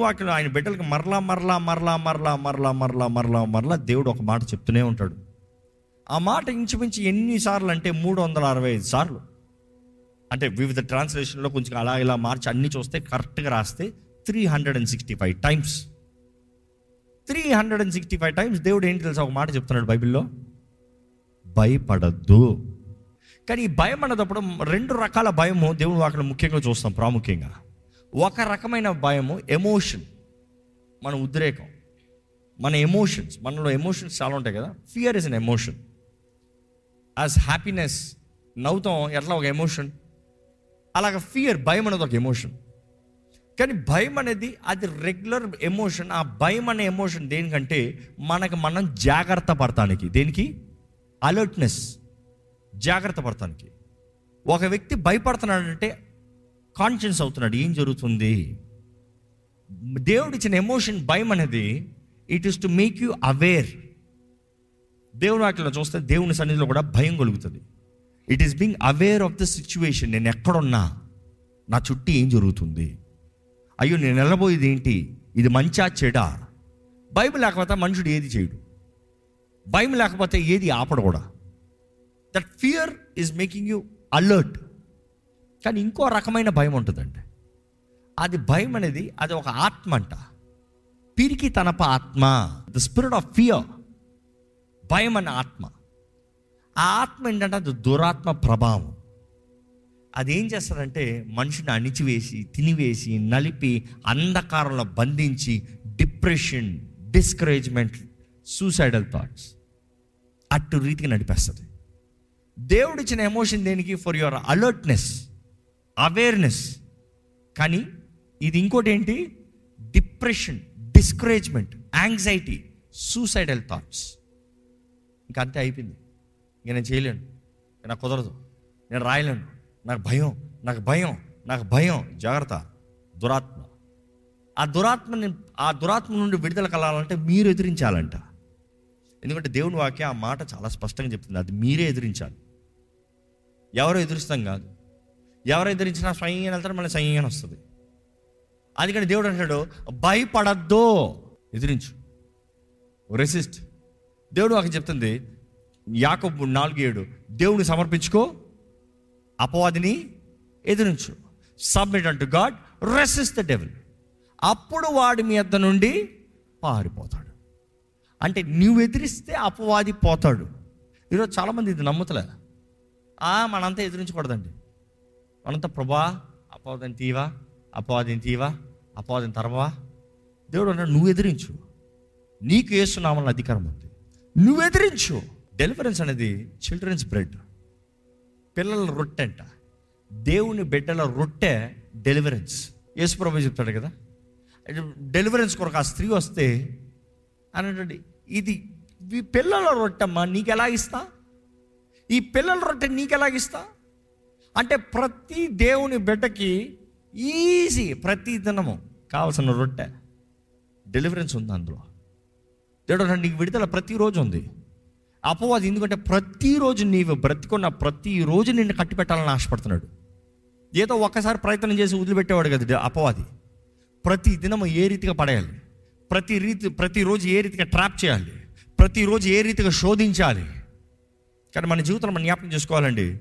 వాక్యం ఆయన బిడ్డలకు మరలా మరలా మరలా మరలా మరలా మరలా మరలా మరలా దేవుడు ఒక మాట చెప్తూనే ఉంటాడు. ఆ మాట ఇంచుమించి ఎన్నిసార్లు అంటే మూడు వందల అరవై ఐదు సార్లు. అంటే వివిధ ట్రాన్స్లేషన్లో కొంచెం అలా ఇలా మార్చి అన్ని చూస్తే కరెక్ట్గా రాస్తే three hundred and sixty five times. Three hundred and sixty five times దేవుడు ఏంటి తెలుసా ఒక మాట చెప్తున్నాడు బైబిల్లో? భయపడద్దు. కానీ ఈ భయం అన్నదప్పుడు రెండు రకాల భయము దేవుని వాటిని ముఖ్యంగా చూస్తాం ప్రాముఖ్యంగా. ఒక రకమైన భయము ఎమోషన్ మన ఉద్రేకం. మన ఎమోషన్స్ మనలో ఎమోషన్స్ చాలా ఉంటాయి కదా. Fear is an emotion as happiness నవ్వుతాం ఎట్లా ఒక ఎమోషన్ అలాగ ఫియర్ భయం అనేది ఒక ఎమోషన్ కానీ భయం అనేది అది రెగ్యులర్ ఎమోషన్ ఆ భయం అనే ఎమోషన్ దేనికంటే మనకు మనం జాగ్రత్త పడటానికి దేనికి? అలర్ట్నెస్ జాగ్రత్త పడటానికి ఒక వ్యక్తి భయపడుతున్నాడంటే కాన్షియన్స్ అవుతున్నాడు. ఏం జరుగుతుంది? దేవుడు ఇచ్చిన ఎమోషన్ భయం అనేది it is to make you aware దేవుని వాటిలో చూస్తే దేవుని సన్నిధిలో కూడా భయం కలుగుతుంది. It is being aware of the situation నేను ఎక్కడున్నా? నా చుట్టూ ఏం జరుగుతుంది? అయ్యో నేను నిలబోయేది ఏంటి? ఇది మంచా చెడా? భయం లేకపోతే మనుషుడు ఏది చేయడు. భయం లేకపోతే ఏది ఆపడు కూడా. That fear is making you alert కానీ ఇంకో రకమైన భయం ఉంటుందండి. అది భయం అనేది అది ఒక ఆత్మ అంట. పిరికి తనప ఆత్మ ద స్పిరిట్ ఆఫ్ ఫియర్ భయం అనే ఆత్మ. ఆ ఆత్మ ఏంటంటే అది దురాత్మ ప్రభావం. అది ఏం చేస్తారంటే మనిషిని అణిచివేసి తినివేసి నలిపి అంధకారంలో బంధించి డిప్రెషన్ డిస్కరేజ్మెంట్ సూసైడల్ థాట్స్ అట్టు రీతికి నడిపేస్తుంది. దేవుడిచ్చిన ఎమోషన్ దేనికి? ఫర్ యువర్ అలర్ట్నెస్ అవేర్నెస్ కానీ ఇది ఇంకోటి ఏంటి depression discouragement anxiety suicidal thoughts ఇంకా అంతే అయిపోయింది. ఇంకా నేను చేయలేను. నాకు కుదరదు. నేను రాయలేను. నాకు భయం. నాకు భయం. నాకు భయం. జాగ్రత్త. దురాత్మ. ఆ దురాత్మని ఆ దురాత్మ నుండి విడుదల కలాలంటే మీరు ఎదిరించాలంట. ఎందుకంటే దేవుని వాక్య ఆ మాట చాలా స్పష్టంగా చెప్తుంది. అది మీరే ఎదిరించాలి. ఎవరో ఎదురుస్తాం కాదు. ఎవరు ఎదిరించినా స్వయంగా వెళ్తారు మళ్ళీ స్వయంగా వస్తుంది. అందుకని దేవుడు అంటాడు భయపడద్దు ఎదిరించు రెసిస్ట్ దేవుడు వాకి చెప్తుంది యాకబు నాలుగు ఏడు దేవుని సమర్పించుకో అపవాదిని ఎదిరించు. Submit unto God resist the devil అప్పుడు వాడి మీ అద్ద నుండి పారిపోతాడు. అంటే నువ్వు ఎదిరిస్తే అపవాది పోతాడు. ఈరోజు చాలామంది ఇది నమ్ముతలే. మనంతా ఎదిరించకూడదండి. అనంత ప్రభా అపవాదం తీవా అపవాదం తీవా అపవాదం తరవా? దేవుడు అన్నాడు నువ్వు ఎదిరించు. నీకు వేస్తున్నామన్న అధికారం ఉంది. నువ్వు ఎదిరించు. డెలివరెన్స్ అనేది చిల్డ్రన్స్ బ్రెడ్ పిల్లల రొట్టె అంట. దేవుని బిడ్డల రొట్టె డెలివరెన్స్ యేసుప్రభు చెప్తాడు కదా. డెలివరెన్స్ కొరకు ఆ స్త్రీ వస్తే అనండి ఇది ఈ పిల్లల రొట్టెమ్మా నీకు ఎలా ఇస్తా? ఈ పిల్లల రొట్టె నీకు ఎలాగిస్తా అంటే ప్రతి దేవుని బిడ్డకి ఈజీ ప్రతి దినము కావాల్సిన రొట్టె. డెలివరెన్స్ ఉంది అందులో. దేవుడు నీకు విడుదల ప్రతిరోజు ఉంది. అపవాది ఎందుకంటే ప్రతిరోజు నీవు బ్రతికున్న ప్రతిరోజు నిన్ను కట్టిపెట్టాలని ఆశపడుతున్నాడు. ఏదో ఒక్కసారి ప్రయత్నం చేసి వదిలిపెట్టేవాడు కదా అపవాది. ప్రతి దినము ఏ రీతిగా పడేయాలి? ప్రతి రీతి ప్రతిరోజు ఏ రీతిగా ట్రాప్ చేయాలి? ప్రతిరోజు ఏ రీతిగా శోధించాలి? కానీ మన జీవితంలో మనం జ్ఞాపకం చేసుకోవాలండి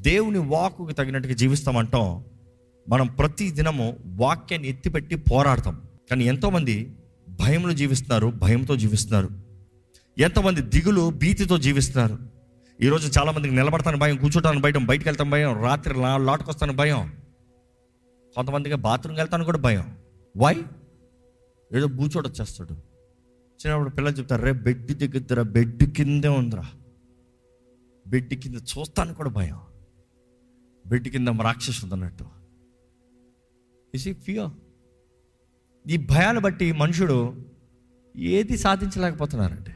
దేవుని వాకుకు తగినట్టుగా జీవిస్తామంటాం మనం ప్రతి దినము వాక్యాన్ని ఎత్తిపెట్టి పోరాడతాం. కానీ ఎంతోమంది భయంలో జీవిస్తున్నారు భయంతో జీవిస్తున్నారు. ఎంతోమంది దిగులు భీతితో జీవిస్తున్నారు. ఈరోజు చాలామందికి నిలబడతాను భయం కూర్చోటానికి భయం బయటకు వెళ్తాను భయం రాత్రి లా- లాటుకొస్తాను భయం. కొంతమందికి బాత్రూమ్కి వెళ్తాను కూడా భయం. వై ఏదో బూచోడు వచ్చేస్తాడు. చిన్నప్పుడు పిల్లలు చెప్తారు రే బెడ్ దిగుద్దురా బెడ్ కిందే ఉందిరా. బెడ్ కింద చూస్తాను కూడా భయం. బెడ్ కింద రాక్షసు అన్నట్టు ఇసి ఈ ఫియర్ ఈ భయాన్ని బట్టి మనుషుడు ఏది సాధించలేకపోతున్నారండి.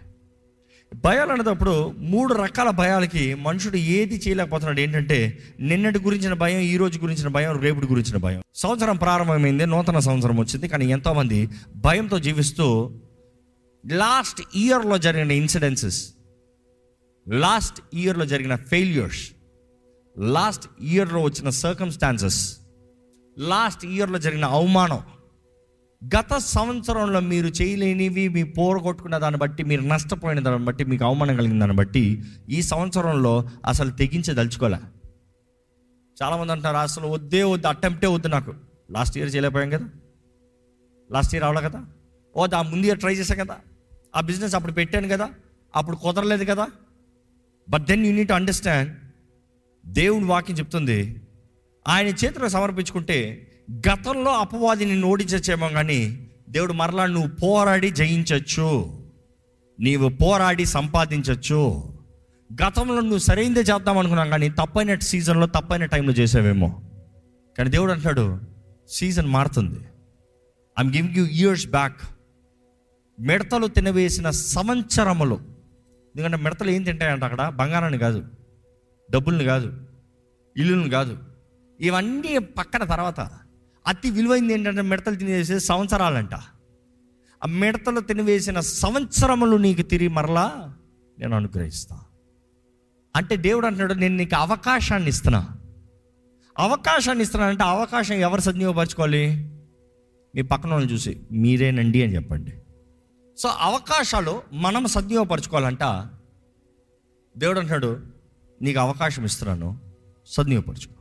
భయాలు అనేటప్పుడు మూడు రకాల భయాలకి మనుషుడు ఏది చేయలేకపోతున్నాడు. ఏంటంటే నిన్నటి గురించిన భయం ఈ రోజు గురించిన భయం రేపటి గురించిన భయం. సంవత్సరం ప్రారంభమైంది నూతన సంవత్సరం వచ్చింది కానీ ఎంతోమంది భయంతో జీవిస్తూ లాస్ట్ ఇయర్లో జరిగిన ఇన్సిడెన్సెస్ లాస్ట్ ఇయర్లో జరిగిన ఫెయిల్యూర్స్ లాస్ట్ ఇయర్లో వచ్చిన సర్కమ్స్టాన్సెస్ లాస్ట్ ఇయర్లో జరిగిన అవమానం గత సంవత్సరంలో మీరు చేయలేనివి మీ పోరగొట్టుకున్న దాన్ని బట్టి మీరు నష్టపోయిన దాన్ని బట్టి మీకు అవమానం కలిగిన దాన్ని బట్టి ఈ సంవత్సరంలో అసలు తెగించదలుచుకోలే చాలామంది అంటారు అసలు వద్దే వద్దు అటెంప్టే వద్దు నాకు. లాస్ట్ ఇయర్ చేయలేకపోయాం కదా. లాస్ట్ ఇయర్ అవలే కదా. ఓ దా ముందు ఇయర్ ట్రై చేశాను కదా. ఆ బిజినెస్ అప్పుడు పెట్టాను కదా. అప్పుడు కుదరలేదు కదా. But then you need understand దేవుని వాక్యం చెప్తుంది ఆయన చేతిలో సమర్పించుకుంటే గతంలో అపవాది నిన్ను ఓడించచ్చేమో కానీ దేవుడు మరలా నువ్వు పోరాడి జయించవచ్చు నీవు పోరాడి సంపాదించవచ్చు గతంలో నువ్వు సరైనదే చేద్దాం అనుకున్నాం కానీ తప్పైన సీజన్లో తప్పైన టైంలో చేసావేమో. కానీ దేవుడు అంటాడు సీజన్ మారుతుంది. I'm giving you years back మిడతలు తినవేసిన సంవత్సరములు. ఎందుకంటే మిడతలు ఏం తింటాయంట అక్కడ? బంగారాన్ని కాదు. డబ్బుల్ని కాదు ఇల్లులను కాదు. ఇవన్నీ పక్కన తర్వాత అతి విలువైంది ఏంటంటే మిడతలు తినేసే సంవత్సరాలంట. ఆ మిడతలు తినివేసిన సంవత్సరములు నీకు తిరిగి మరలా నేను అనుగ్రహిస్తా. అంటే దేవుడు అంటున్నాడు నేను నీకు అవకాశాన్ని ఇస్తున్నా. అవకాశాన్ని ఇస్తున్నానంటే అవకాశం ఎవరు సద్వినియోగపరచుకోవాలి? మీ పక్కన వాళ్ళని చూసి మీరేనండి అని చెప్పండి. సో అవకాశాలు మనం సద్వినియోగపరచుకోవాలంట. దేవుడు అంటున్నాడు నీకు అవకాశం ఇస్తున్నాను. సద్వినియోగపరచుకో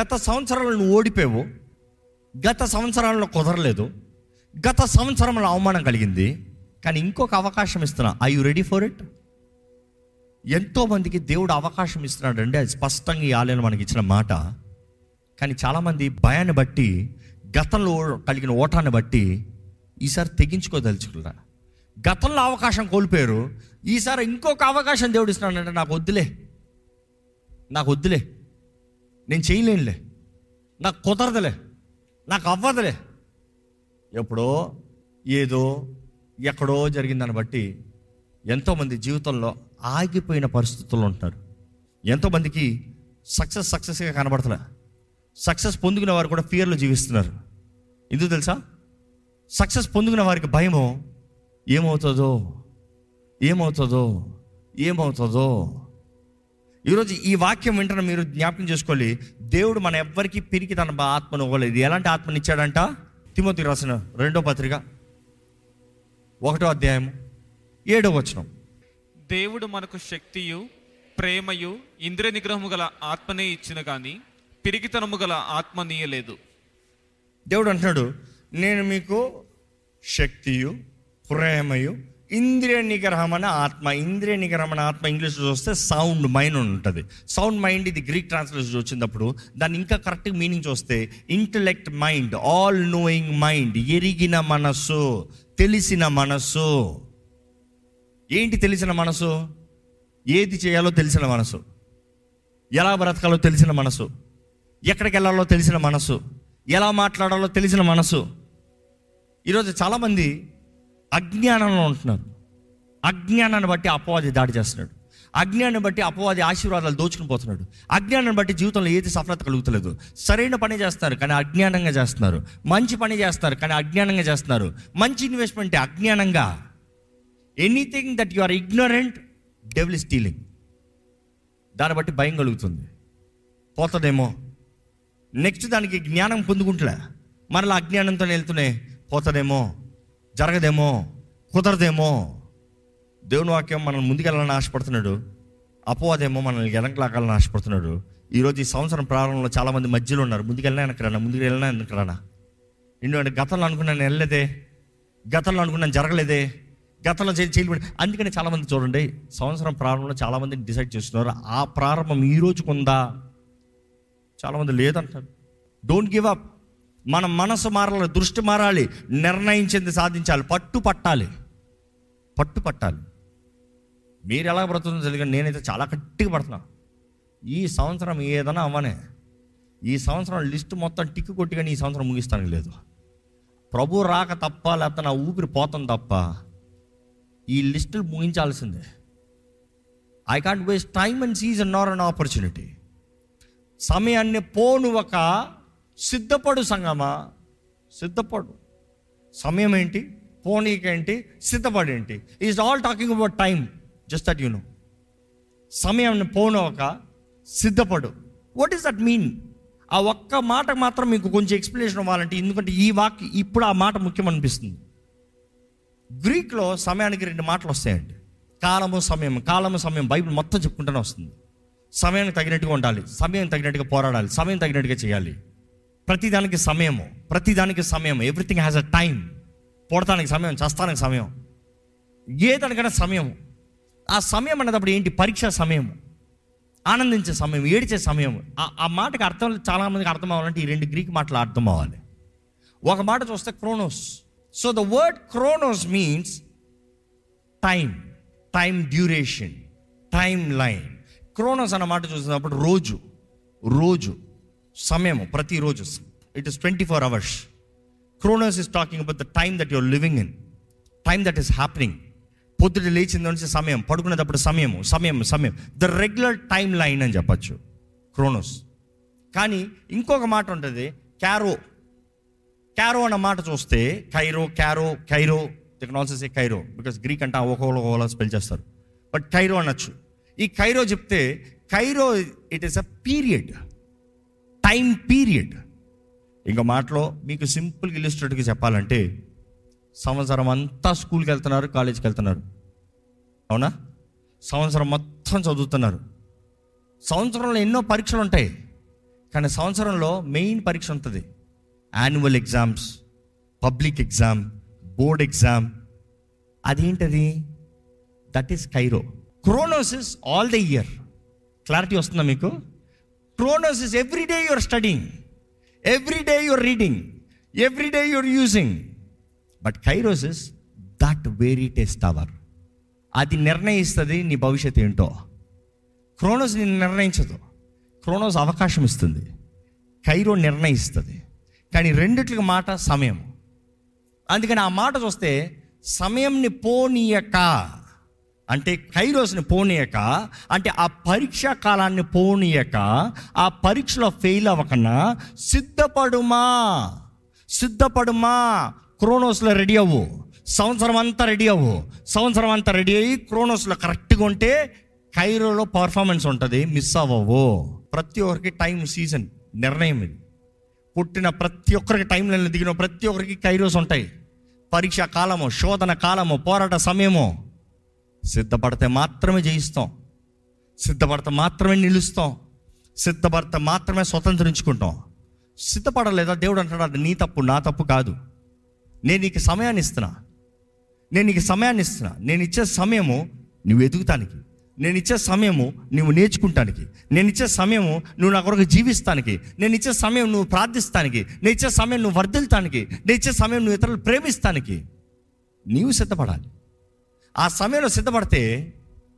గత సంవత్సరాలు నువ్వు ఓడిపోయావు. గత సంవత్సరాల్లో కుదరలేదు. గత సంవత్సరంలో అవమానం కలిగింది. కానీ ఇంకొక అవకాశం ఇస్తున్నా. I you ready for it ఎంతోమందికి దేవుడు అవకాశం ఇస్తున్నాడు అండి అది స్పష్టంగా ఈ ఆలయం మనకి ఇచ్చిన మాట. కానీ చాలామంది భయాన్ని బట్టి గతంలో కలిగిన ఓటాన్ని బట్టి ఈసారి తెగించుకోదలుచుకున్నారు? గతంలో అవకాశం కోల్పోయారు. ఈసారి ఇంకొక అవకాశం దేవుడు ఇస్తున్నాడంటే నాకు వద్దులే. నాకు వద్దులే నేను చేయలేనులే. నాకు కుదరదులే. నాకు అవ్వదులే. ఎప్పుడో ఏదో ఎక్కడో జరిగిందని బట్టి ఎంతోమంది జీవితంలో ఆగిపోయిన పరిస్థితుల్లో ఉంటారు ఎంతోమందికి సక్సెస్ సక్సెస్గా కనబడతలే. సక్సెస్ పొందుకున్న వారు కూడా ఫియర్లో జీవిస్తున్నారు. ఎందుకు తెలుసా? సక్సెస్ పొందుకున్న వారికి భయము ఏమవుతుందో ఏమవుతుందో ఏమవుతుందో ఈరోజు ఈ వాక్యం వింటున్న మీరు జ్ఞాపకం చేసుకోవాలి. దేవుడు మన ఎవ్వరికి పిరికి తన ఆత్మను ఇవ్వలేదు. ఎలాంటి ఆత్మని ఇచ్చాడంట? తిమోతి రాసిన రెండో పత్రిక ఒకటో అధ్యాయం ఏడో వచనం. దేవుడు మనకు శక్తియు ప్రేమయు ఇంద్రియ నిగ్రహము గల ఆత్మనే ఇచ్చిన గాని పిరికితనము గల ఆత్మ నీయలేదు. దేవుడు అంటున్నాడు నేను మీకు శక్తియు ప్రేమయు ఇంద్రియ నిగ్రహం అనే ఆత్మ ఇంద్రియ నిగ్రహం అనే ఆత్మ ఇంగ్లీష్లో చూస్తే సౌండ్ మైండ్ ఉంటుంది. సౌండ్ మైండ్ ఇది గ్రీక్ ట్రాన్స్లేషన్ వచ్చినప్పుడు దాన్ని ఇంకా కరెక్ట్ మీనింగ్ చూస్తే intellect mind all knowing mind ఎరిగిన మనస్సు తెలిసిన మనస్సు. ఏంటి తెలిసిన మనసు ఏది చేయాలో తెలిసిన మనసు ఎలా బ్రతకాలో తెలిసిన మనసు ఎక్కడికి వెళ్ళాలో తెలిసిన మనసు ఎలా మాట్లాడాలో తెలిసిన మనసు ఈరోజు చాలామంది అజ్ఞానంలో ఉంటున్నారు అజ్ఞానాన్ని బట్టి అపవాది దాడి చేస్తున్నాడు. అజ్ఞానాన్ని బట్టి అపవాది ఆశీర్వాదాలు దోచుకుని పోతున్నాడు. అజ్ఞానాన్ని బట్టి జీవితంలో ఏది సఫలత కలుగుతలేదు. సరైన పని చేస్తారు కానీ అజ్ఞానంగా చేస్తున్నారు. మంచి పని చేస్తారు కానీ అజ్ఞానంగా చేస్తున్నారు. మంచి investment అజ్ఞానంగా. Anything that you are ignorant devil stealing దాన్ని బట్టి భయం కలుగుతుంది. పోతుందేమో. నెక్స్ట్ దానికి జ్ఞానం పొందుకుంటలే. మరలా అజ్ఞానంతో వెళ్తూనే పోతుందేమో. జరగదేమో కుదరదేమో దేవుని వాక్యం మనల్ని ముందుకెళ్ళాలని ఆశపడుతున్నాడు అపోవాదేమో మనల్ని వెనకలాగాలని ఆశపడుతున్నాడు. ఈరోజు ఈ సంవత్సరం ప్రారంభంలో చాలామంది మధ్యలో ఉన్నారు. ముందుకెళ్ళినా వెనక్కి రానా? ముందుకు వెళ్ళినా వెనక్కి రానా? ఎందుకంటే గతంలో అనుకున్నాను వెళ్ళలేదే. గతంలో అనుకున్నాను జరగలేదే. గతంలో చేయి చేయలేబడి అందుకని చాలామంది చూడండి సంవత్సరం ప్రారంభంలో చాలామంది డిసైడ్ చేస్తున్నారు ఆ ప్రారంభం ఈ రోజుకుందా? చాలామంది లేదంటారు. Don't give up. మన మనసు మారాలి దృష్టి మారాలి నిర్ణయించింది సాధించాలి పట్టు పట్టాలి. పట్టు పట్టాలి. మీరు ఎలా బ్రతుకుతుందో తెలియదు నేనైతే చాలా గట్టిగా పడుతున్నా. ఈ సంవత్సరం ఏదైనా అవ్వనే. ఈ సంవత్సరం లిస్ట్ మొత్తం టిక్కు కొట్టి కానీ ఈ సంవత్సరం ముగిస్తానికి లేదు. ప్రభు రాక తప్ప లేకపోతే నా ఊపిరి పోతాం తప్ప ఈ లిస్టులు ముగించాల్సిందే. I can't waste time and season nor an opportunity సమయాన్ని పోను ఒక సిద్ధపడు సంగమా? సిద్ధపడు. సమయం ఏంటి? పోనీకేంటి? సిద్ధపడేంటి? Is all talking about time just that you know సమయం పోనోక ఒక సిద్ధపడు. వాట్ ఈస్ దట్ మీన్ ఆ ఒక్క మాట మాత్రం మీకు కొంచెం ఎక్స్ప్లెనేషన్ ఇవ్వాలంటే ఎందుకంటే ఈ వాక్ ఇప్పుడు ఆ మాట ముఖ్యం అనిపిస్తుంది గ్రీక్లో సమయానికి రెండు మాటలు వస్తాయండి. కాలము సమయం. కాలము సమయం. బైబిల్ మొత్తం చెప్పుకుంటూనే వస్తుంది. సమయానికి తగినట్టుగా ఉండాలి. సమయం తగినట్టుగా పోరాడాలి. సమయం తగినట్టుగా చేయాలి. ప్రతిదానికి సమయము ప్రతిదానికి సమయం ఎవ్రీథింగ్ హ్యాస్ అ టైం పుడతానికి సమయం చేస్తానికి సమయం. ఏదానికైనా సమయం ఆ సమయం అనేటప్పుడు ఏంటి? పరీక్ష సమయం ఆనందించే సమయం ఏడిచే సమయం ఆ- ఆ మాటకి అర్థం చాలామందికి అర్థం అవ్వాలంటే ఈ రెండు గ్రీక్ మాటలు అర్థం అవ్వాలి. ఒక మాట చూస్తే chronos so the word chronos means time time duration time line chronos అన్న మాట చూసినప్పుడు రోజు రోజు. సమయం ప్రతిరోజు. It is twenty four hours chronos is talking about the time that your living in time that is happening పొద్దుట లేచిన నుంచి సమయం పడుకునేటప్పుడు సమయము సమయం సమయం. ద రెగ్యులర్ టైం లైన్ అని చెప్పచ్చు. క్రోనోస్ కానీ ఇంకొక మాట ఉంటుంది క్యారో క్యారో అన్న మాట చూస్తే kairos kairos kairos technologies a kairos because Greek అంటే ఒక్కొక్కరు ఒక్కొక్కలా స్పెల్ చేస్తారు. బట్ కైరో అనొచ్చు. ఈ కైరో చెప్తే kairos it is a period time period. ఇంకో మాటలో మీకు సింపుల్గా ఇల్లుస్ట్రేట్గా చెప్పాలంటే సంవత్సరం అంతా స్కూల్కి వెళ్తున్నారు కాలేజీకి వెళ్తున్నారు. అవునా? సంవత్సరం మొత్తం చదువుతున్నారు. సంవత్సరంలో ఎన్నో పరీక్షలు ఉంటాయి. కానీ సంవత్సరంలో మెయిన్ పరీక్ష ఉంటుంది. Annual exams public exam board exam. అదేంటది? That is kairos. Chronos is all the year. Clarity వస్తుందా మీకు? Chronos is every day your studying every day your reading every day your using but kairos is that very test hour అది నిర్ణయిస్తుంది నీ భవిష్యత్తు ఏంటో. Kronos నేను నిర్ణయించదు. Kronos అవకాశం ఇస్తుంది. కైరో నిర్ణయిస్తుంది. కానీ రెండిట్లకి మాట సమయం. అందుకని ఆ మాట చూస్తే సమయంని పోనీయక. అంటే కైరోస్ని పోనీయక అంటే ఆ పరీక్షా కాలాన్ని పోనీయక ఆ పరీక్షలో ఫెయిల్ అవ్వకన్నా సిద్ధపడుమా సిద్ధపడుమా క్రోనోస్లో రెడీ అవ్వు. సంవత్సరం అంతా రెడీ అవ్వు. సంవత్సరం అంతా రెడీ అయ్యి క్రోనోస్లో కరెక్ట్గా ఉంటే కైరోలో పర్ఫార్మెన్స్ ఉంటుంది మిస్ అవ్వవు. ప్రతి ఒక్కరికి టైం సీజన్ నిర్ణయం ఇది. పుట్టిన ప్రతి ఒక్కరికి టైం దిగిన ప్రతి ఒక్కరికి కైరోస్ ఉంటాయి. పరీక్ష కాలము శోధన కాలము పోరాట సమయము సిద్ధపడితే మాత్రమే జయిస్తాం. సిద్ధపడితే మాత్రమే నిలుస్తాం. సిద్ధపడితే మాత్రమే స్వతంత్రించుకుంటాం. సిద్ధపడలేదా? దేవుడు అంటాడు అది నీ తప్పు నా తప్పు కాదు. నేను నీకు సమయాన్ని ఇస్తున్నా. నేను నీకు సమయాన్ని ఇస్తున్నా. నేను ఇచ్చే సమయము నువ్వు ఎదుగుతానికి. నేను ఇచ్చే సమయము నువ్వు నేర్చుకుంటానికి. నేను ఇచ్చే సమయము నువ్వు నా కొరకు జీవిస్తానికి. నేను ఇచ్చే సమయం నువ్వు ప్రార్థిస్తానికి. నేను ఇచ్చే సమయం నువ్వు వర్ధిల్తానికి. నేను ఇచ్చే సమయం నువ్వు ఇతరులు ప్రేమిస్తానికి. నీవు సిద్ధపడాలి. ఆ సమయంలో సిద్ధపడితే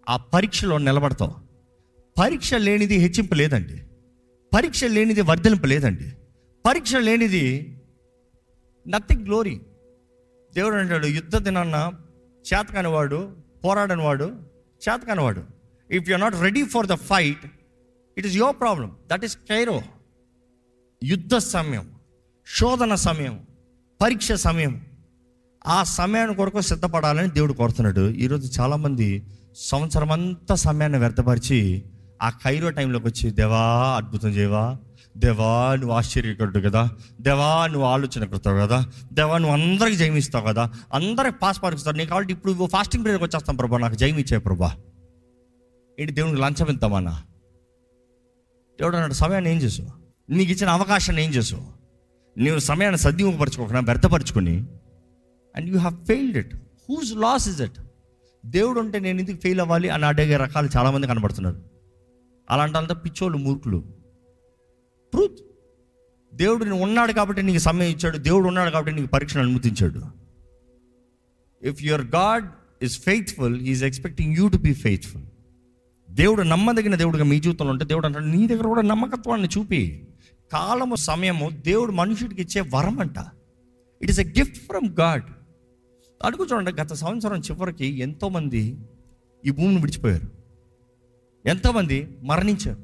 ఆ పరీక్షలో నిలబడతావు పరీక్ష లేనిది హెచ్చింపు లేదండి. పరీక్ష లేనిది వర్ధలింపు లేదండి. పరీక్ష లేనిది నథింగ్ గ్లోరీ దేవుడు అంటాడు యుద్ధ దినాన్న చేతకాని వాడు పోరాడని వాడు చేతకాని వాడు if you not ready for the fight it is your problem that is kairos యుద్ధ సమయం శోధన సమయం పరీక్ష సమయం. ఆ సమయాన్ని కొరకు సిద్ధపడాలని దేవుడు కోరుతున్నాడు. ఈరోజు చాలామంది సంవత్సరం అంతా సమయాన్ని వ్యర్థపరిచి ఆ కైరో టైంలోకి వచ్చి దేవా అద్భుతం చేయవా? దేవా నువ్వు ఆశ్చర్యకరుడు కదా. దేవా నువ్వు ఆలోచన కడతావు కదా. దేవా నువ్వు అందరికి జయమిస్తావు కదా. అందరికి పాస్ పార్కిస్తావు నీకు కాబట్టి ఇప్పుడు ఫాస్టింగ్ పీరియడ్కి వచ్చేస్తాం ప్రభా. నాకు జయమిచ్చే ప్రభా. ఏంటి దేవునికి లంచం ఇద్దామన్నా? దేవుడు అన్నాడు సమయాన్ని ఏం చేసావు? నీకు ఇచ్చిన అవకాశాన్ని ఏం చేసావు? నీవు సమయాన్ని సద్వినియోగపరచుకోకుండా వ్యర్థపరచుకొని and you have failed it whose loss is it దేవుడు ఉంటే నేను ఎందుకు ఫెయిల్ అవ్వాలి? అని అడిగే రకాలు చాలామంది కనబడుతున్నారు. అలాంటి అంతా పిచ్చోళ్ళు మూర్ఖులు. ట్రూత్ దేవుడు నువ్వు ఉన్నాడు కాబట్టి నీకు సమయం ఇచ్చాడు. దేవుడు ఉన్నాడు కాబట్టి నీకు పరీక్షను అనుమతించాడు. If your God is faithful is expecting you to be faithful దేవుడు నమ్మదగిన దేవుడుగా మీ జీవితంలో ఉంటే దేవుడు అంటాడు నీ దగ్గర కూడా నమ్మకత్వాన్ని చూపి. కాలము సమయము దేవుడు మనుషుడికి ఇచ్చే వరం అంట it is a gift from God అడుగు చూడండి గత సంవత్సరం చివరికి ఎంతోమంది ఈ భూమిని విడిచిపోయారు. ఎంతోమంది మరణించారు.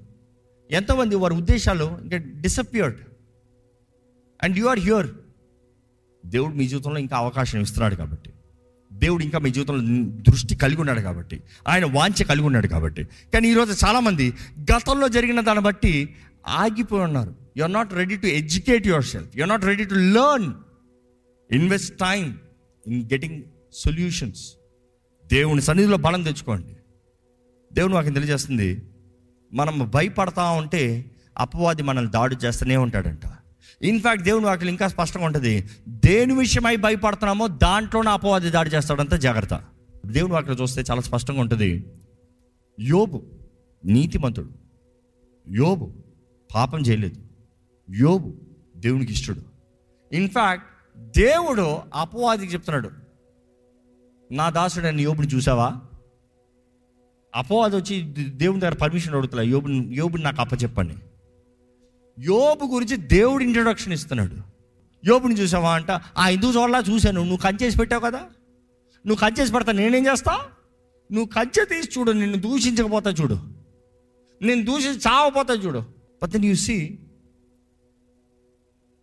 ఎంతోమంది వారి ఉద్దేశాలు ఇంకా disappeared and you are here దేవుడు మీ జీవితంలో ఇంకా అవకాశం ఇస్తున్నాడు కాబట్టి. దేవుడు ఇంకా మీ జీవితంలో దృష్టి కలిగి ఉన్నాడు కాబట్టి. ఆయన వాంఛ కలిగి ఉన్నాడు కాబట్టి. కానీ ఈరోజు చాలామంది గతంలో జరిగిన దాన్ని బట్టి ఆగిపోయి ఉన్నారు. You are not ready to educate yourself you are not ready to learn invest time in getting solutions దేవుని సన్నిధిలో బలం తెచ్చుకోండి. దేవుని మాకు తెలియజేస్తుంది మనం భయపడతా ఉంటే అపవాది మనల్ని దాడి చేస్తూనే ఉంటాడంట. ఇన్ఫ్యాక్ట్ దేవుని వాక్యం ఇంకా స్పష్టంగా ఉంటుంది. దేని విషయమై భయపడుతున్నామో దాంట్లోనే అపవాది దాడి చేస్తాడంత జాగ్రత్త. దేవుని వాక్యం చూస్తే చాలా స్పష్టంగా ఉంటుంది. యోబు నీతిమంతుడు. యోబు పాపం చేయలేదు. యోబు దేవునికి ఇష్టడు. ఇన్ఫ్యాక్ట్ దేవుడు అపవాదికి చెప్తున్నాడు నా దాసుడు అని యోబుని చూసావా? అపవాది వచ్చి దేవుని దగ్గర పర్మిషన్ అడుగుతున్నా యోబుని యోబుని నాకు అప్పచెప్పండి. యోబు గురించి దేవుడు ఇంట్రొడక్షన్ ఇస్తున్నాడు. యోబుని చూసావా? అంట ఆ హిందూ చూడలా చూశాను నువ్వు కంచేసి పెట్టావు కదా? నువ్వు కంచేసి పెడతా నేనేం చేస్తా? నువ్వు కంచె తీసి చూడు నిన్ను దూషించకపోతా చూడు. నేను దూషించి చావపోతా చూడు. బట్ యు సీ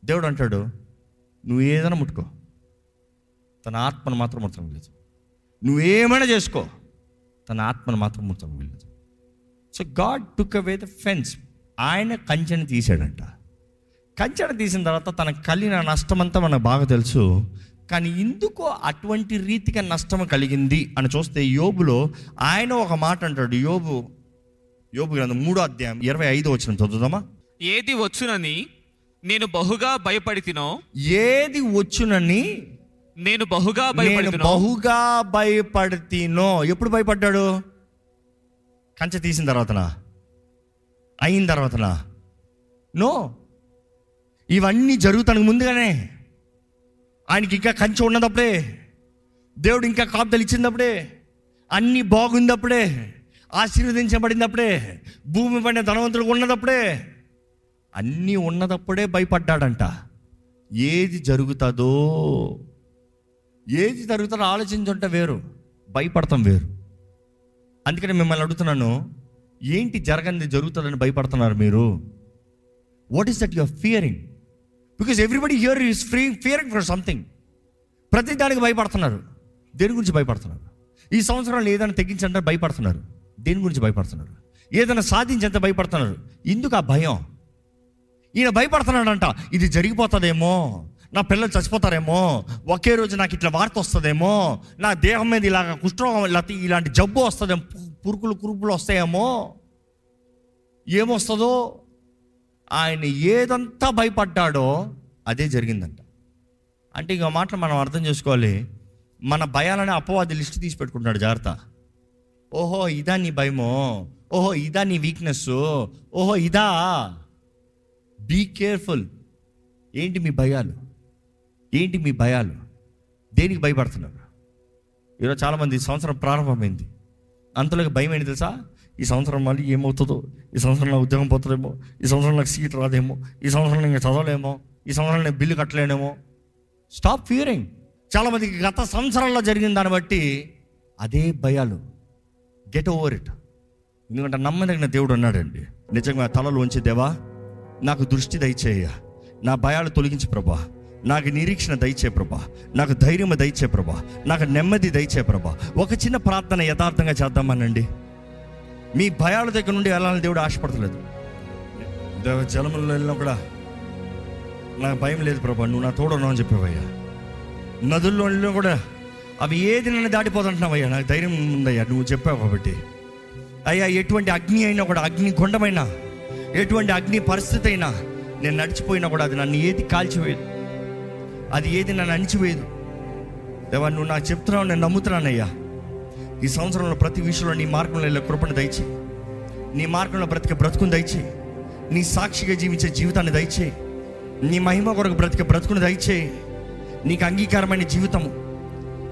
దేవుడు అంటాడు నువ్వు ఏదైనా ముట్టుకో. తన ఆత్మను మాత్రం ముట్టడం లేదు. నువ్వేమైనా చేసుకో. తన ఆత్మను మాత్రం ముట్టడం లేదు. So God took away the fence ఆయన కంచెని తీసాడంట కంచెను తీసిన తర్వాత తనకు కలిగిన నష్టం అంతా మనకు బాగా తెలుసు. కానీ ఎందుకో అటువంటి రీతిగా నష్టం కలిగింది అని చూస్తే యోబులో ఆయన ఒక మాట అంటాడు. యోబు యోబు గ్రంథం మూడో అధ్యాయం ఇరవై ఐదు వచ్చిన చదువుదామా? ఏది వచ్చునని నేను బహుగా భయపడి తినో ఏది వచ్చునని నేను బహుగా నేను భయపడి బహుగా భయపడితేనో. ఎప్పుడు భయపడ్డాడు? కంచె తీసిన తర్వాతనా? అయిన తర్వాతనా? నో. ఇవన్నీ జరుగుతానికి ముందుగానే ఆయనకి ఇంకా కంచె ఉన్నదప్పుడే దేవుడు ఇంకా కాపుదలు ఇచ్చినప్పుడే అన్నీ బాగుందప్పుడే ఆశీర్వదించబడినప్పుడే భూమి పడిన ధనవంతుడు ఉన్నదప్పుడే అన్నీ ఉన్నదప్పుడే భయపడ్డాడంట. ఏది జరుగుతుందో ఏది జరుగుతుందో ఆలోచించుంటే వేరు భయపడతాం వేరు. అందుకని మిమ్మల్ని అడుగుతున్నాను ఏంటి జరగంది జరుగుతుందని భయపడుతున్నారు మీరు? What is that your fearing because everybody here is free fearing for something ప్రతి దానికి భయపడుతున్నారు. దేని గురించి భయపడుతున్నారు? ఈ సంవత్సరంలో ఏదైనా తెగించంటే భయపడుతున్నారు. దేని గురించి భయపడుతున్నారు? ఏదైనా సాధించేంత భయపడుతున్నారు. ఎందుకు ఆ భయం? ఈయన భయపడుతున్నాడంట ఇది జరిగిపోతుందేమో నా పిల్లలు చచ్చిపోతారేమో ఒకే రోజు నాకు ఇట్లా వార్త వస్తుందేమో నా దేహం మీద ఇలాగ కుష్ఠరోగం లేకపోతే ఇలాంటి జబ్బు వస్తుందేమో పురుకులు కురుపులు వస్తాయేమో ఏమొస్తుందో ఆయన ఏదంతా భయపడ్డాడో అదే జరిగిందంట. అంటే ఇంకో మాటలు మనం అర్థం చేసుకోవాలి. మన భయాలనే అపవాది లిస్ట్ తీసి పెట్టుకుంటున్నాడు జాగ్రత్త. ఓహో ఇదా నీ భయమో ఓహో ఇదా నీ వీక్నెస్ ఓహో ఇదా బీ కేర్ఫుల్ ఏంటి మీ భయాలు? ఏంటి మీ భయాలు? దేనికి భయపడుతున్నారు? ఈరోజు చాలామంది ఈ సంవత్సరం ప్రారంభమైంది. అంతలోకి భయం ఏంటి తెలుసా? ఈ సంవత్సరం మళ్ళీ ఏమవుతుందో? ఈ సంవత్సరం నాకు ఉద్యోగం పోతుందేమో? ఈ సంవత్సరం నాకు సీట్ రాదేమో? ఈ సంవత్సరం నేను చదవలేమో? ఈ సంవత్సరం నేను బిల్లు కట్టలేనేమో? స్టాప్ ఫియరింగ్ చాలామందికి గత సంవత్సరంలో జరిగిన దాన్ని బట్టి అదే భయాలు. గెట్ ఓవర్ ఇట్ ఎందుకంటే నమ్మదగిన దేవుడు అన్నాడండి నిజంగా తలలోంచి దేవా? నాకు దృష్టి దయచేయ. నా భయాలు తొలగించి ప్రభా. నాకు నిరీక్షణ దయచే ప్రభా. నాకు ధైర్యం దయచే ప్రభా. నాకు నెమ్మది దయచే ప్రభా. ఒక చిన్న ప్రార్థన యథార్థంగా చేద్దామనండి. మీ భయాల దగ్గర నుండి వెళ్ళాలని దేవుడు ఆశపడతలేదు. దేవ జలములలో వెళ్ళినా కూడా నాకు భయం లేదు ప్రభా. నువ్వు నా తోడున్నావు అని చెప్పావయ్యా. నదుల్లో వెళ్ళినా కూడా అవి ఏది నన్ను దాటిపోతుంటున్నావయ్యా? నాకు ధైర్యం ఉందయ్యా. నువ్వు చెప్పావు కాబట్టి. అయ్యా ఎటువంటి అగ్ని అయినా కూడా అగ్ని గుండమైనా ఎటువంటి అగ్ని పరిస్థితి అయినా నేను నడిచిపోయినా కూడా అది నన్ను ఏది కాల్చివేయదు. అది ఏది నన్ను అణిచివేయదు. దేవా నువ్వు నాకు చెప్తున్నావు నేను నమ్ముతున్నానయ్యా. ఈ సంవత్సరంలో ప్రతి విషయంలో నీ మార్గంలో వెళ్ళే కృపను దయచే నీ మార్గంలో బ్రతికే బ్రతుకుని దయచే నీ సాక్షిగా జీవించే జీవితాన్ని దయచేయి. నీ మహిమ కొరకు బ్రతికే బ్రతుకుని దయచేయి. నీకు అంగీకారమైన జీవితము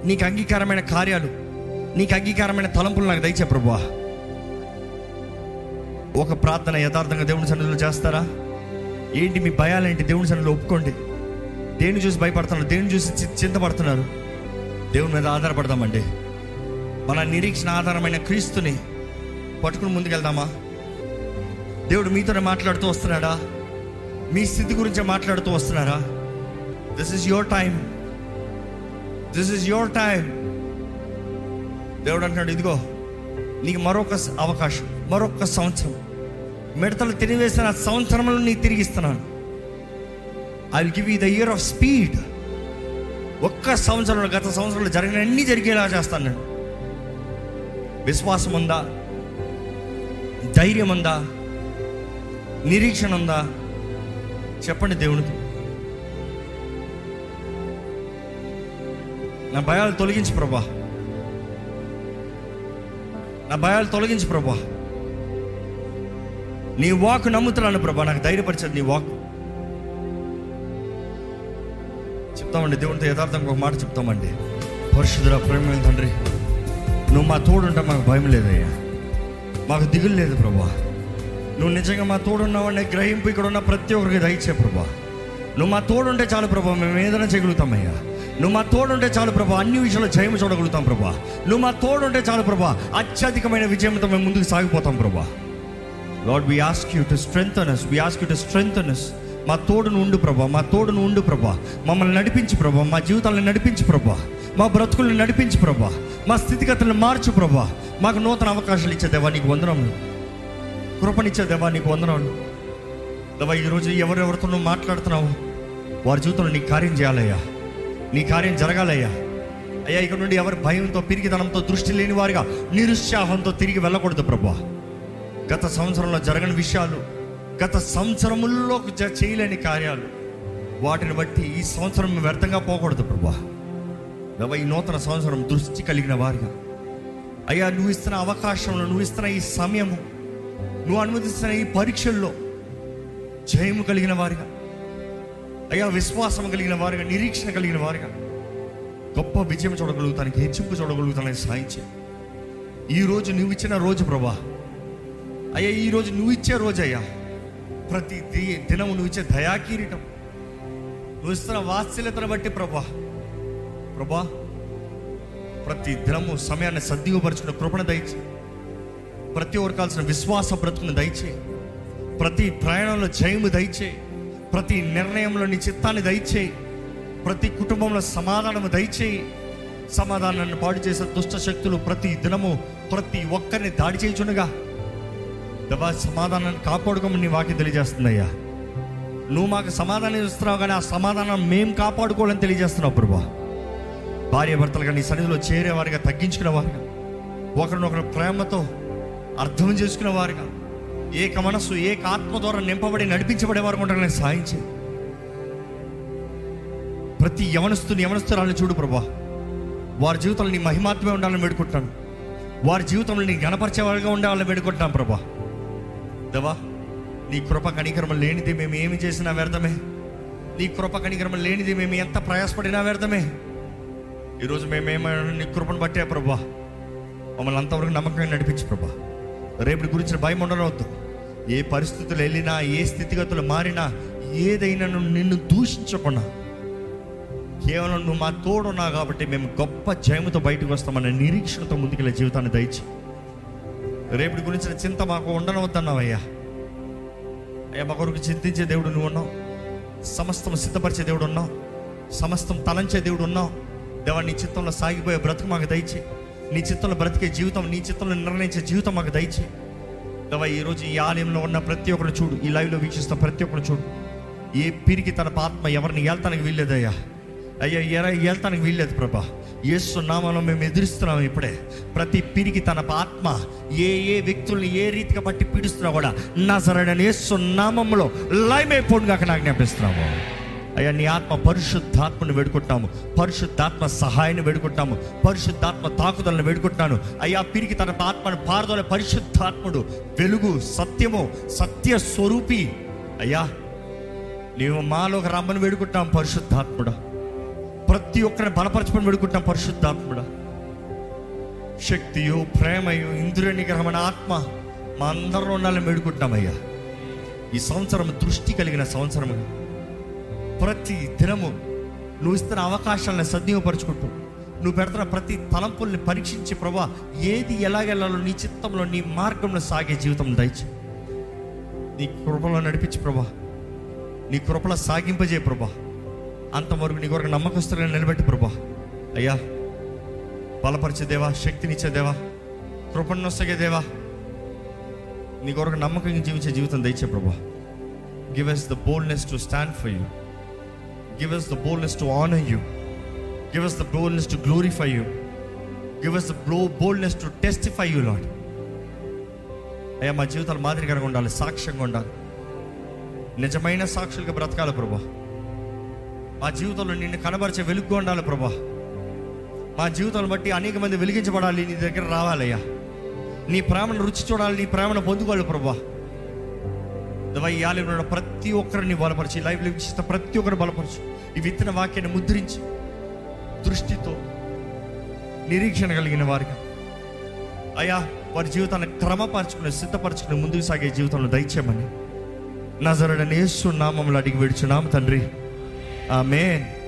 నీకు అంగీకారమైన కార్యాలు నీకు అంగీకారమైన తలంపులు నాకు దయచే ప్రభువా. ఒక ప్రార్థన యథార్థంగా దేవుని సన్నిధిలో చేస్తారా? ఏంటి మీ భయాలేంటి దేవుని సన్నిధిలో ఒప్పుకోండి. దేన్ని చూసి భయపడుతున్నారు? దేన్ని చూసి చింతపడుతున్నారు? దేవుని మీద ఆధారపడదామండి. మన నిరీక్షణ ఆధారమైన క్రీస్తుని పట్టుకుని ముందుకెళ్దామా? దేవుడు మీతోనే మాట్లాడుతూ వస్తున్నాడా? మీ స్థితి గురించి మాట్లాడుతూ వస్తున్నారా? This is your time this is your time దేవుడు అంటున్నాడు ఇదిగో నీకు మరొక అవకాశం. మరొక సంవత్సరం. మిడతలు తిరిగివేసిన సంవత్సరంలో నీ తిరిగిస్తున్నాను I will give you the year of speed ఒక్క సంవత్సరంలో గత సంవత్సరంలో జరిగిన అన్ని జరిగేలా చేస్తాను నేను. విశ్వాసం ఉందా ధైర్యం ఉందా నిరీక్షణ ఉందా చెప్పండి దేవునితో నా భయాలు తొలగించు ప్రభా. నా భయాలు తొలగించు ప్రభా. నీ వాక్ నమ్ముతున్నాను ప్రభా. నాకు ధైర్యపరిచేది నీ వాక్ చెప్తామండి దేవునితో యథార్థంగా ఒక మాట చెప్తామండి. పరిశుద్ధుల ప్రేమ తండ్రి నువ్వు మా తోడుంటే మాకు భయం లేదయ్యా. మాకు దిగులు లేదు ప్రభా. నువ్వు నిజంగా మా తోడున్నావనే గ్రహింపు ఇక్కడ ఉన్న ప్రతి ఒక్కరికి దయచే ప్రభా. నువ్వు మా తోడుంటే చాలు ప్రభా మేము ఏదైనా చేయగలుగుతామయ్యా. నువ్వు మా తోడుంటే చాలు ప్రభా అన్ని విషయాలు జయం చూడగలుగుతాం ప్రభా. నువ్వు మా తోడుంటే చాలు ప్రభా అత్యధికమైన విజయంతో మేము ముందుకు సాగిపోతాం ప్రభా. Lord we ask you to strengthen us we ask you to strengthen us మా తోడును ఉండు ప్రభా మా తోడును ఉండు ప్రభా. మమ్మల్ని నడిపించు ప్రభా మా జీవితాలను నడిపించు ప్రభా. మా బ్రతుకులను నడిపించు ప్రభా. మా స్థితిగతులను మార్చు ప్రభా. మాకు నూతన అవకాశాలు ఇచ్చే దేవా నీకు వందనములు. కృపనిచ్చే దేవా నీకు వందనములు. దేవా ఈరోజు ఎవరెవరితో నువ్వు మాట్లాడుతున్నావు? వారి జీవితంలో నీ కార్యం చేయాలయ్యా. నీ కార్యం జరగాలయ్యా. అయ్యా ఇక్కడ నుండి ఎవరి భయంతో పిరిగితనంతో దృష్టి లేని వారిగా నిరుత్సాహంతో తిరిగి వెళ్ళకూడదు ప్రభా. గత సంవత్సరంలో జరగని విషయాలు గత సంవత్సరముల్లో జ- చేయలేని కార్యాలు వాటిని బట్టి ఈ సంవత్సరం వ్యర్థంగా పోకూడదు ప్రభా. ఈ నూతన సంవత్సరం దృష్టి కలిగిన వారిగా. అయ్యా నువ్వు ఇస్తున్న అవకాశంలో నువ్వు ఇస్తున్న ఈ సమయము నువ్వు అనుమతిస్తున్న ఈ పరీక్షల్లో జయము కలిగిన వారిగా. అయ్యా విశ్వాసం కలిగిన వారిగా నిరీక్షణ కలిగిన వారిగా. గొప్ప విజయం చూడగలుగుతానికి హెచ్చింపు చూడగలుగుతానికి సాయించే ఈ రోజు నువ్వు ఇచ్చిన రోజు ప్రభా. అయ్యా ఈ రోజు నువ్వు ఇచ్చే రోజు అయ్యా ప్రతి ది- దినము నువ్వు ఇచ్చే దయాకీరీటం. నువ్వు ఇస్తున్న వాత్సల్యతను బట్టి ప్రభా ప్రభా ప్రతి దినము సమయాన్ని సద్వినియోగపరుచుకున్న కృపణ దయచే ప్రతి ఒక్కరు కాల్సిన విశ్వాస బ్రతుకును దయచే ప్రతి ప్రయాణంలో జయము దయచే ప్రతి నిర్ణయంలో నీ చిత్తాన్ని దయచే ప్రతి కుటుంబంలో సమాధానము దయచేయి. సమాధానాన్ని పాడు చేసే దుష్ట శక్తులు ప్రతి దినము ప్రతి ఒక్కరిని దాడి చేయుచుండగా దేవా సమాధానాన్ని కాపాడుకోమని నీ వాక్యం తెలియజేస్తుందయ్యా. నువ్వు మాకు సమాధానం ఇస్తున్నావు కానీ ఆ సమాధానం మేము కాపాడుకోవాలని తెలియజేస్తున్నావు ప్రభా. భార్య భర్తలుగా నీ సన్నిధిలో చేరేవారిగా తగ్గించుకునే వారిగా ఒకరినొకరు ప్రేమతో అర్థం చేసుకునే వారిగా ఏక మనస్సు ఏక ఆత్మ ద్వారా నింపబడి నడిపించబడే వారు ఉండడానికి నేను చేయి. ప్రతి యవనస్తుని యవనస్తురాలను చూడు ప్రభా. వారి జీవితంలో నీ మహిమాత్మే ఉండాలని వేడుకుంటాను వారి జీవితంలో నీ గణపరిచే వారిగా ఉండాలని వేడుకుంటాను ప్రభా. దేవా నీ కృప కణికరమ లేనిది మేము ఏమి చేసినా వ్యర్థమే. నీ కృప కణికరమ లేనిది మేము ఎంత ప్రయాసపడినా వ్యర్థమే. ఈరోజు మేమేమైనా నీ కృపను బట్టే ప్రభా మమ్మల్ని అంతవరకు నమ్మకంగా నడిపించు ప్రభా రేపటి గురించిన భయం ఉండవద్దు ఏ పరిస్థితులు వెళ్ళినా ఏ స్థితిగతులు మారినా ఏదైనా నువ్వు నిన్ను దూషించకుండా. కేవలం నువ్వు మా తోడున్నా కాబట్టి మేము గొప్ప జయముతో బయటకు వస్తామన్న నిరీక్షణతో ముందుకెళ్ళే జీవితాన్ని దయచి రేపటి గురించిన చింత మాకు ఉండనవద్దన్నావయ్యా. అయ్యా మా కొరకు చింతించే దేవుడు నువ్వు ఉన్నావు సమస్తం సిద్ధపరిచే దేవుడు ఉన్నావు. సమస్తం తలంచే దేవుడు ఉన్నావు. దేవా నీ చిత్తంలో సాగిపోయే బ్రతుకు మాకు దయచి. నీ చిత్తంలో బ్రతికే జీవితం నీ చిత్తంలో నిర్ణయించే జీవితం మాకు దయచి. దేవా ఈరోజు ఈ ఆలయంలో ఉన్న ప్రతి ఒక్కరు చూడు ఈ లైవ్లో వీక్షిస్తున్న ప్రతి ఒక్కరు చూడు. ఏ పిరికి తన ఆత్మ ఎవరిని ఏళ్తానికి వీల్లేదయ్యా. అయ్యా ఎర ఏళ్తానికి వీల్లేదు ప్రభా. యేసు నామంలో మేము ఎదురుస్తున్నాం ఇప్పుడే. ప్రతి పిరికి తన ఆత్మ ఏ ఏ వ్యక్తుల్ని ఏ రీతిగా బట్టి పీడిస్తున్నా కూడా నా సరైన యేసు నామంలో లైవ్ కాక నాకు జ్ఞాపిస్తున్నాము. అయ్యా నీ ఆత్మ పరిశుద్ధాత్మను వేడుకుంటాము పరిశుద్ధాత్మ సహాయాన్ని వేడుకుంటాము పరిశుద్ధాత్మ తాకుదలను వేడుకుంటున్నాను. అయ్యా పిరికి తన ఆత్మను పారదోలే పరిశుద్ధాత్ముడు వెలుగు సత్యము సత్య స్వరూపి. అయ్యా నీవు మాలోకి రమ్మని వేడుకుంటాం పరిశుద్ధాత్ముడా. ప్రతి ఒక్కరిని బలపరచమని పెడుకుంటాం పరిశుద్ధాత్ముడా. శక్తియు ప్రేమయు ఇంద్రియ నిగ్రహమైన ఆత్మ మా అందరిలో ఉండాలని వేడుకుంటామయ్యా. ఈ సంవత్సరం దృష్టి కలిగిన సంవత్సరం ప్రతి దినము నువ్వు ఇస్తున్న అవకాశాలను సద్వినియోగపరచుకుంటూ నువ్వు పెడుతున్న ప్రతి తలంపుల్ని పరీక్షించి ప్రభా ఏది ఎలాగెళ్ళాలో నీ చిత్తంలో నీ మార్గంలో సాగే జీవితం దయచి. నీ కృపలో నడిపించి ప్రభా నీ కృపలో సాగింపజే ప్రభా. అంతవరకు నీ కొరకు నమ్మకస్తులను నిలబెట్టి ప్రభా. అయ్యా బలపరిచే దేవా శక్తినిచ్చే దేవా కృపణొసగే దేవా. నీ కొరకు నమ్మకంగా జీవించే జీవితం దయచే ప్రభా. Give us the boldness to stand for you give us the boldness to honour you give us the boldness to glorify you give us the blow boldness to testify you Lord అయ్యా మా జీవితాలు మాదిరికరంగా ఉండాలి సాక్ష్యంగా ఉండాలి. నిజమైన సాక్షులుగా బ్రతకాలి ప్రభా. మా జీవితంలో నిన్ను కనబరిచే వెలుగు ఉండాలి ప్రభా. మా జీవితాలను బట్టి అనేక మంది వెలిగించబడాలి నీ దగ్గర రావాలయ్యా. నీ ప్రేమను రుచి చూడాలి నీ ప్రేమను పొందుకోవాలి ప్రభా. దవయ్యాలి ఉన్న ప్రతి ఒక్కరిని బలపరిచి లైవ్ లివించిన ప్రతి ఒక్కరిని బలపరచు. ఈ విత్తన వాక్యాన్ని ముద్రించి. దృష్టితో నిరీక్షణ కలిగిన వారిగా. అయ్యా వారి జీవితాన్ని క్రమపరచుకుని సిద్ధపరచుకుని ముందుకు సాగే జీవితంలో దయచేయమని. నజరడని యేసు నామంలో అడిగి విడుచున్నాము తండ్రి. Amen.